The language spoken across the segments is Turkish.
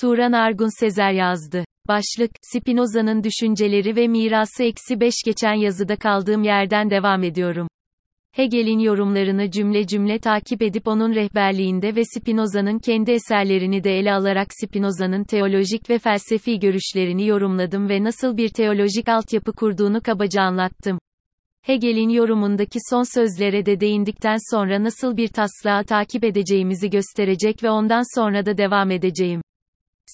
Turan Argun Sezer yazdı. Başlık, Spinoza'nın düşünceleri ve mirası eksi 5 geçen yazıda kaldığım yerden devam ediyorum. Hegel'in yorumlarını cümle cümle takip edip onun rehberliğinde ve Spinoza'nın kendi eserlerini de ele alarak Spinoza'nın teolojik ve felsefi görüşlerini yorumladım ve nasıl bir teolojik altyapı kurduğunu kabaca anlattım. Hegel'in yorumundaki son sözlere de değindikten sonra nasıl bir taslağı takip edeceğimizi gösterecek ve ondan sonra da devam edeceğim.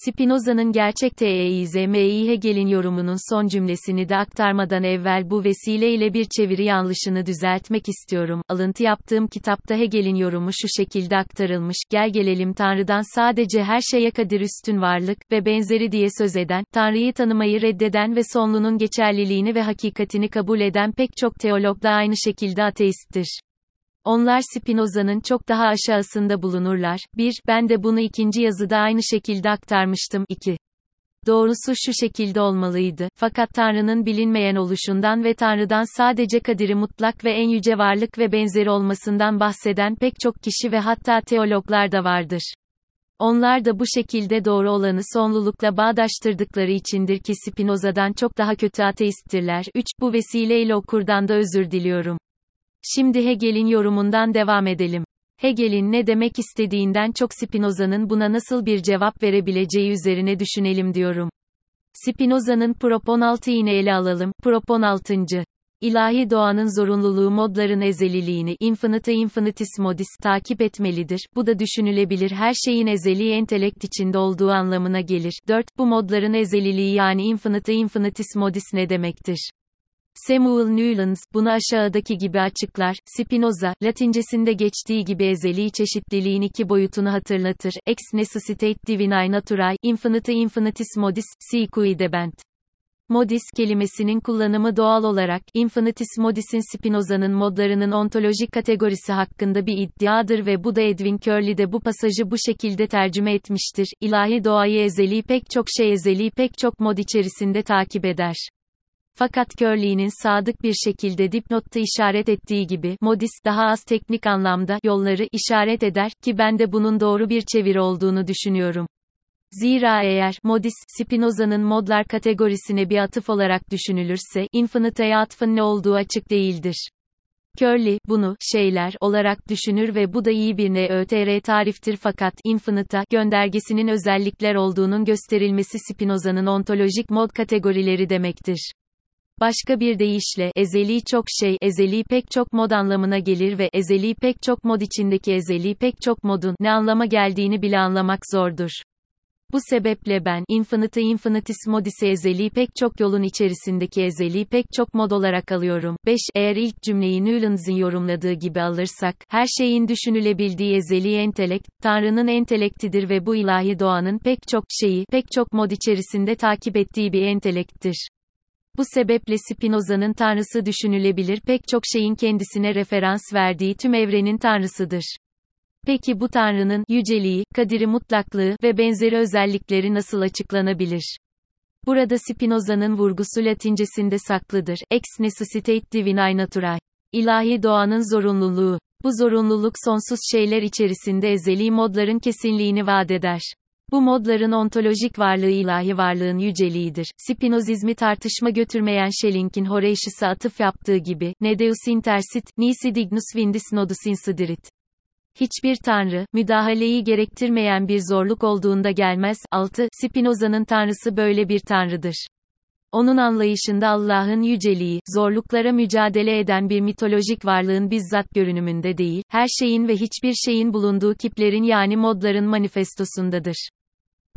Spinoza'nın gerçek teizmi Hegel'in yorumunun son cümlesini de aktarmadan evvel bu vesileyle bir çeviri yanlışını düzeltmek istiyorum. Alıntı yaptığım kitapta Hegel'in yorumu şu şekilde aktarılmış. Gel gelelim Tanrı'dan sadece her şeye kadir üstün varlık ve benzeri diye söz eden, Tanrı'yı tanımayı reddeden ve sonlunun geçerliliğini ve hakikatini kabul eden pek çok teolog da aynı şekilde ateisttir. Onlar Spinoza'nın çok daha aşağısında bulunurlar. 1. Ben de bunu ikinci yazıda aynı şekilde aktarmıştım. 2. Doğrusu şu şekilde olmalıydı. Fakat Tanrı'nın bilinmeyen oluşundan ve Tanrı'dan sadece kadiri mutlak ve en yüce varlık ve benzeri olmasından bahseden pek çok kişi ve hatta teologlar da vardır. Onlar da bu şekilde doğru olanı sonlulukla bağdaştırdıkları içindir ki Spinoza'dan çok daha kötü ateisttirler. 3. Bu vesileyle okurdan da özür diliyorum. Şimdi Hegel'in yorumundan devam edelim. Hegel'in ne demek istediğinden çok Spinoza'nın buna nasıl bir cevap verebileceği üzerine düşünelim diyorum. Spinoza'nın Propon 6 yine ele alalım. Propon 6. İlahi doğanın zorunluluğu modların ezeliliğini infinite infinitis modis takip etmelidir. Bu da düşünülebilir her şeyin ezeli entelekt içinde olduğu anlamına gelir. 4. Bu modların ezeliliği yani infinite infinitis modis ne demektir? Samuel Newlands, bunu aşağıdaki gibi açıklar, Spinoza, Latincesinde geçtiği gibi ezeli çeşitliliğin iki boyutunu hatırlatır, ex necessitate divinae naturae, infinite infinitis modis, si cui debent. Modis kelimesinin kullanımı doğal olarak, infinitis modis'in Spinoza'nın modlarının ontolojik kategorisi hakkında bir iddiadır ve bu da Edwin Curley de bu pasajı bu şekilde tercüme etmiştir. İlahi doğayı ezeli pek çok şey ezeli pek çok mod içerisinde takip eder. Fakat Curley'nin sadık bir şekilde dipnotta işaret ettiği gibi, modis daha az teknik anlamda yolları işaret eder ki ben de bunun doğru bir çeviri olduğunu düşünüyorum. Zira eğer modis Spinoza'nın modlar kategorisine bir atıf olarak düşünülürse infinite'ye atfın ne olduğu açık değildir. Curley, bunu, şeyler, olarak düşünür ve bu da iyi bir NÖTR tariftir fakat, infinita, göndergesinin özellikler olduğunun gösterilmesi Spinoza'nın ontolojik mod kategorileri demektir. Başka bir deyişle, ezeli çok şey, ezeli pek çok mod anlamına gelir ve, ezeli pek çok mod içindeki ezeli pek çok modun, ne anlama geldiğini bile anlamak zordur. Bu sebeple ben, infinite infinitis modisi ezeli pek çok yolun içerisindeki ezeli pek çok mod olarak alıyorum. 5. Eğer ilk cümleyi Newlands'ın yorumladığı gibi alırsak, her şeyin düşünülebildiği ezeli entelekt, Tanrı'nın entelektidir ve bu ilahi doğanın pek çok şeyi, pek çok mod içerisinde takip ettiği bir entelekttir. Bu sebeple Spinoza'nın tanrısı düşünülebilir pek çok şeyin kendisine referans verdiği tüm evrenin tanrısıdır. Peki bu tanrının yüceliği, kadiri mutlaklığı ve benzeri özellikleri nasıl açıklanabilir? Burada Spinoza'nın vurgusu Latincesinde saklıdır. Ex necessitate divinae naturae. İlahi doğanın zorunluluğu. Bu zorunluluk sonsuz şeyler içerisinde ezeli modların kesinliğini vaat eder. Bu modların ontolojik varlığı ilahi varlığın yüceliğidir. Spinozizmi tartışma götürmeyen Schelling'in Horatius'a atıf yaptığı gibi, ne deus intersit, nisi dignus vindis nodus insiderit. Hiçbir tanrı, müdahaleyi gerektirmeyen bir zorluk olduğunda gelmez. 6. Spinoza'nın tanrısı böyle bir tanrıdır. Onun anlayışında Allah'ın yüceliği, zorluklara mücadele eden bir mitolojik varlığın bizzat görünümünde değil, her şeyin ve hiçbir şeyin bulunduğu kiplerin yani modların manifestosundadır.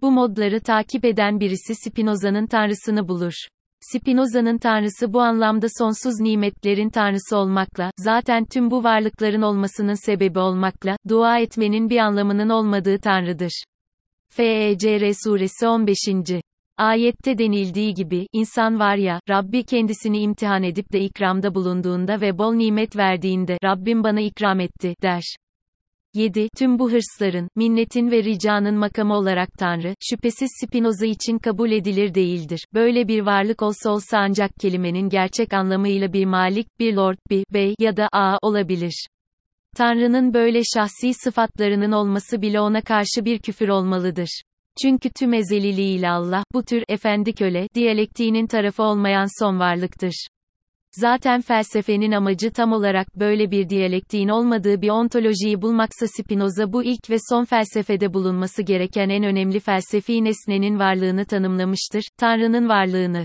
Bu modları takip eden birisi Spinoza'nın tanrısını bulur. Spinoza'nın tanrısı bu anlamda sonsuz nimetlerin tanrısı olmakla, zaten tüm bu varlıkların olmasının sebebi olmakla, dua etmenin bir anlamının olmadığı tanrıdır. FECR suresi 15. Ayette denildiği gibi, insan var ya, Rabbi kendisini imtihan edip de ikramda bulunduğunda ve bol nimet verdiğinde, Rabbim bana ikram etti, der. 7. Tüm bu hırsların, minnetin ve ricanın makamı olarak Tanrı, şüphesiz Spinoza için kabul edilir değildir. Böyle bir varlık olsa olsa ancak kelimenin gerçek anlamıyla bir malik, bir lord, bir bey ya da a olabilir. Tanrı'nın böyle şahsi sıfatlarının olması bile ona karşı bir küfür olmalıdır. Çünkü tüm ezeliliğiyle Allah, bu tür, efendi köle, diyalektiğinin tarafı olmayan son varlıktır. Zaten felsefenin amacı tam olarak böyle bir diyalektiğin olmadığı bir ontolojiyi bulmaksa Spinoza bu ilk ve son felsefede bulunması gereken en önemli felsefi nesnenin varlığını tanımlamıştır, Tanrı'nın varlığını.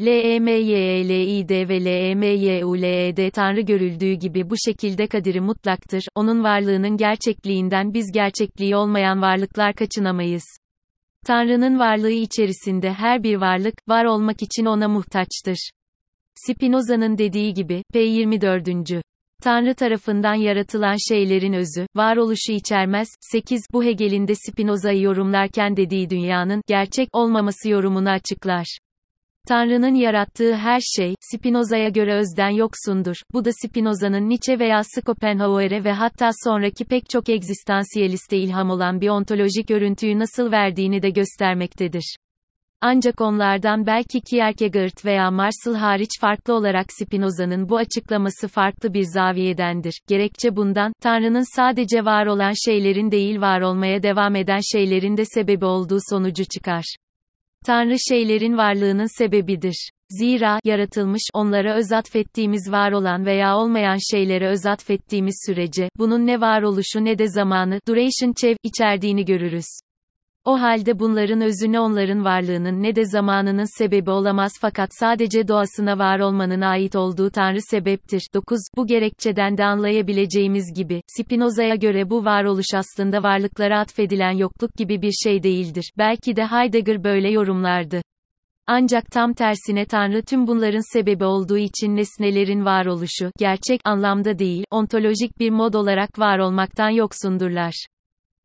LEMYELID ve LEMYULED Tanrı görüldüğü gibi bu şekilde kadiri mutlaktır, onun varlığının gerçekliğinden biz gerçekliği olmayan varlıklar kaçınamayız. Tanrı'nın varlığı içerisinde her bir varlık, var olmak için ona muhtaçtır. Spinoza'nın dediği gibi, P24. Tanrı tarafından yaratılan şeylerin özü, varoluşu içermez. 8. Bu Hegel'in de Spinoza'yı yorumlarken dediği dünyanın, gerçek olmaması yorumunu açıklar. Tanrı'nın yarattığı her şey, Spinoza'ya göre özden yoksundur. Bu da Spinoza'nın Nietzsche veya Schopenhauer'e ve hatta sonraki pek çok egzistansiyeliste ilham olan bir ontolojik örüntüyü nasıl verdiğini de göstermektedir. Ancak onlardan belki Kierkegaard veya Marcel hariç farklı olarak Spinoza'nın bu açıklaması farklı bir zaviyedendir. Gerekçe bundan, Tanrı'nın sadece var olan şeylerin değil var olmaya devam eden şeylerin de sebebi olduğu sonucu çıkar. Tanrı şeylerin varlığının sebebidir. Zira, yaratılmış, onlara öz atfettiğimiz var olan veya olmayan şeylere öz atfettiğimiz sürece, bunun ne varoluşu ne de zamanı, duration çev, içerdiğini görürüz. O halde bunların özü ne onların varlığının ne de zamanının sebebi olamaz fakat sadece doğasına var olmanın ait olduğu Tanrı sebeptir. 9. Bu gerekçeden de anlayabileceğimiz gibi, Spinoza'ya göre bu varoluş aslında varlıklara atfedilen yokluk gibi bir şey değildir. Belki de Heidegger böyle yorumlardı. Ancak tam tersine Tanrı tüm bunların sebebi olduğu için nesnelerin varoluşu, gerçek anlamda değil, ontolojik bir mod olarak var olmaktan yoksundurlar.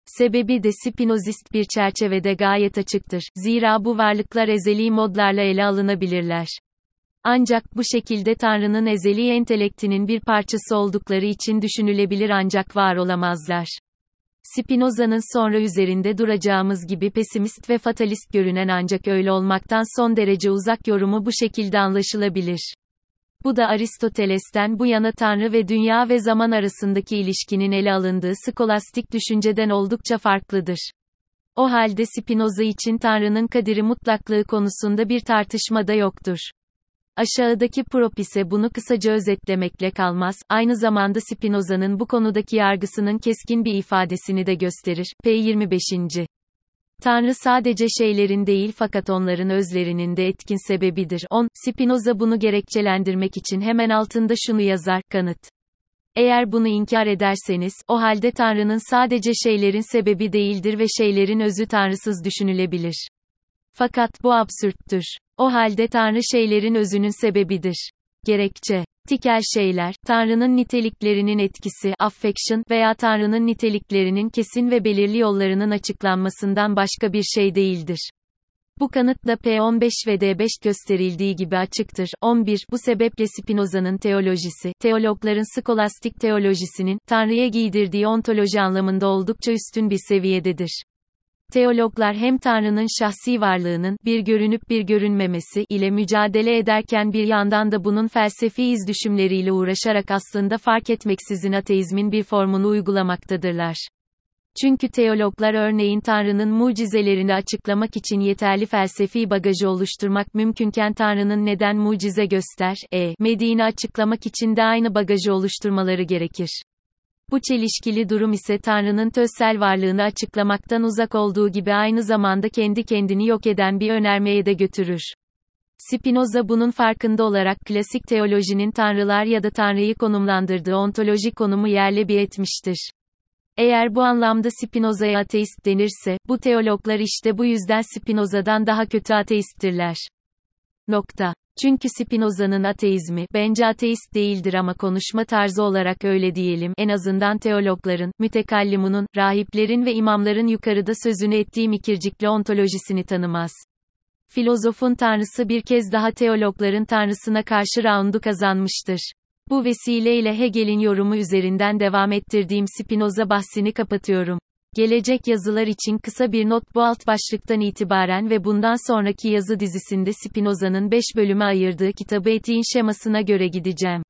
Sebebi de Spinozist bir çerçevede gayet açıktır. Zira bu varlıklar ezeli modlarla ele alınabilirler. Ancak bu şekilde Tanrı'nın ezeli entelektinin bir parçası oldukları için düşünülebilir ancak var olamazlar. Spinoza'nın sonra üzerinde duracağımız gibi pesimist ve fatalist görünen ancak öyle olmaktan son derece uzak yorumu bu şekilde anlaşılabilir. Bu da Aristoteles'ten bu yana Tanrı ve dünya ve zaman arasındaki ilişkinin ele alındığı skolastik düşünceden oldukça farklıdır. O halde Spinoza için Tanrı'nın kadiri mutlaklığı konusunda bir tartışma da yoktur. Aşağıdaki prop ise bunu kısaca özetlemekle kalmaz, aynı zamanda Spinoza'nın bu konudaki yargısının keskin bir ifadesini de gösterir. P25. Tanrı sadece şeylerin değil fakat onların özlerinin de etkin sebebidir. 10. Spinoza bunu gerekçelendirmek için hemen altında şunu yazar, kanıt. Eğer bunu inkar ederseniz, o halde Tanrı'nın sadece şeylerin sebebi değildir ve şeylerin özü tanrısız düşünülebilir. Fakat bu absürttür. O halde Tanrı şeylerin özünün sebebidir. Gerekçe Tikel şeyler, Tanrı'nın niteliklerinin etkisi, affection veya Tanrı'nın niteliklerinin kesin ve belirli yollarının açıklanmasından başka bir şey değildir. Bu kanıtla P15 ve D5 gösterildiği gibi açıktır. 11. Bu sebeple Spinoza'nın teolojisi, teologların skolastik teolojisinin, Tanrı'ya giydirdiği ontoloji anlamında oldukça üstün bir seviyededir. Teologlar hem Tanrı'nın şahsi varlığının, bir görünüp bir görünmemesi, ile mücadele ederken bir yandan da bunun felsefi izdüşümleriyle uğraşarak aslında fark etmeksizin ateizmin bir formunu uygulamaktadırlar. Çünkü teologlar örneğin Tanrı'nın mucizelerini açıklamak için yeterli felsefi bagajı oluşturmak mümkünken Tanrı'nın neden mucize göster, e, mediğini açıklamak için de aynı bagajı oluşturmaları gerekir. Bu çelişkili durum ise Tanrı'nın tözsel varlığını açıklamaktan uzak olduğu gibi aynı zamanda kendi kendini yok eden bir önermeye de götürür. Spinoza bunun farkında olarak klasik teolojinin tanrılar ya da tanrıyı konumlandırdığı ontolojik konumu yerle bir etmiştir. Eğer bu anlamda Spinoza'ya ateist denirse, bu teologlar işte bu yüzden Spinoza'dan daha kötü ateisttirler. Nokta. Çünkü Spinoza'nın ateizmi, bence ateist değildir ama konuşma tarzı olarak öyle diyelim, en azından teologların, mütekallimunun, rahiplerin ve imamların yukarıda sözünü ettiğim ikircikli ontolojisini tanımaz. Filozofun tanrısı bir kez daha teologların tanrısına karşı raundu kazanmıştır. Bu vesileyle Hegel'in yorumu üzerinden devam ettirdiğim Spinoza bahsini kapatıyorum. Gelecek yazılar için kısa bir not bu alt başlıktan itibaren ve bundan sonraki yazı dizisinde Spinoza'nın 5 bölüme ayırdığı kitabı etiğin şemasına göre gideceğim.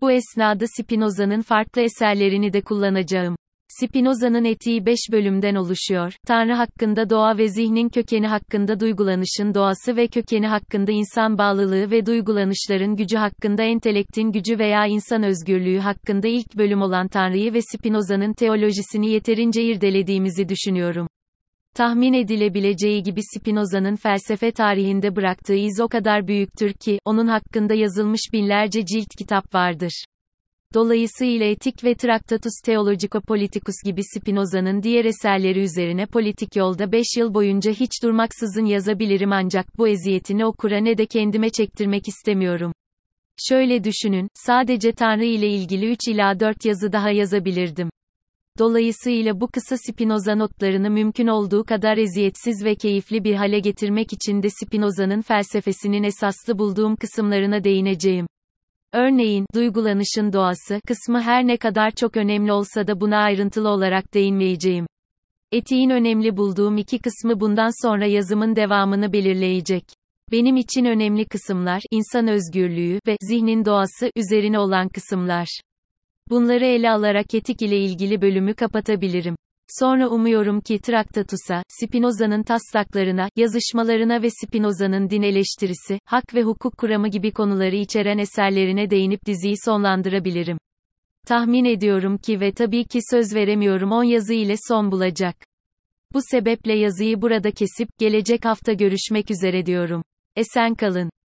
Bu esnada Spinoza'nın farklı eserlerini de kullanacağım. Spinoza'nın etiği 5 bölümden oluşuyor. Tanrı hakkında doğa ve zihnin kökeni hakkında duygulanışın doğası ve kökeni hakkında insan bağlılığı ve duygulanışların gücü hakkında entelektin gücü veya insan özgürlüğü hakkında ilk bölüm olan Tanrı'yı ve Spinoza'nın teolojisini yeterince irdelediğimizi düşünüyorum. Tahmin edilebileceği gibi Spinoza'nın felsefe tarihinde bıraktığı iz o kadar büyüktür ki, onun hakkında yazılmış binlerce cilt kitap vardır. Dolayısıyla Etik ve Tractatus Theologico-Politicus gibi Spinoza'nın diğer eserleri üzerine politik yolda 5 yıl boyunca hiç durmaksızın yazabilirim ancak bu eziyetini okura ne de kendime çektirmek istemiyorum. Şöyle düşünün, sadece Tanrı ile ilgili 3 ila 4 yazı daha yazabilirdim. Dolayısıyla bu kısa Spinoza notlarını mümkün olduğu kadar eziyetsiz ve keyifli bir hale getirmek için de Spinoza'nın felsefesinin esaslı bulduğum kısımlarına değineceğim. Örneğin, duygulanışın doğası kısmı her ne kadar çok önemli olsa da buna ayrıntılı olarak değinmeyeceğim. Etiğin önemli bulduğum iki kısmı bundan sonra yazımın devamını belirleyecek. Benim için önemli kısımlar, insan özgürlüğü ve zihnin doğası üzerine olan kısımlar. Bunları ele alarak etik ile ilgili bölümü kapatabilirim. Sonra umuyorum ki Traktatus'a, Spinoza'nın taslaklarına, yazışmalarına ve Spinoza'nın din eleştirisi, hak ve hukuk kuramı gibi konuları içeren eserlerine değinip diziyi sonlandırabilirim. Tahmin ediyorum ki ve tabii ki söz veremiyorum 10 yazı ile son bulacak. Bu sebeple yazıyı burada kesip, gelecek hafta görüşmek üzere diyorum. Esen kalın.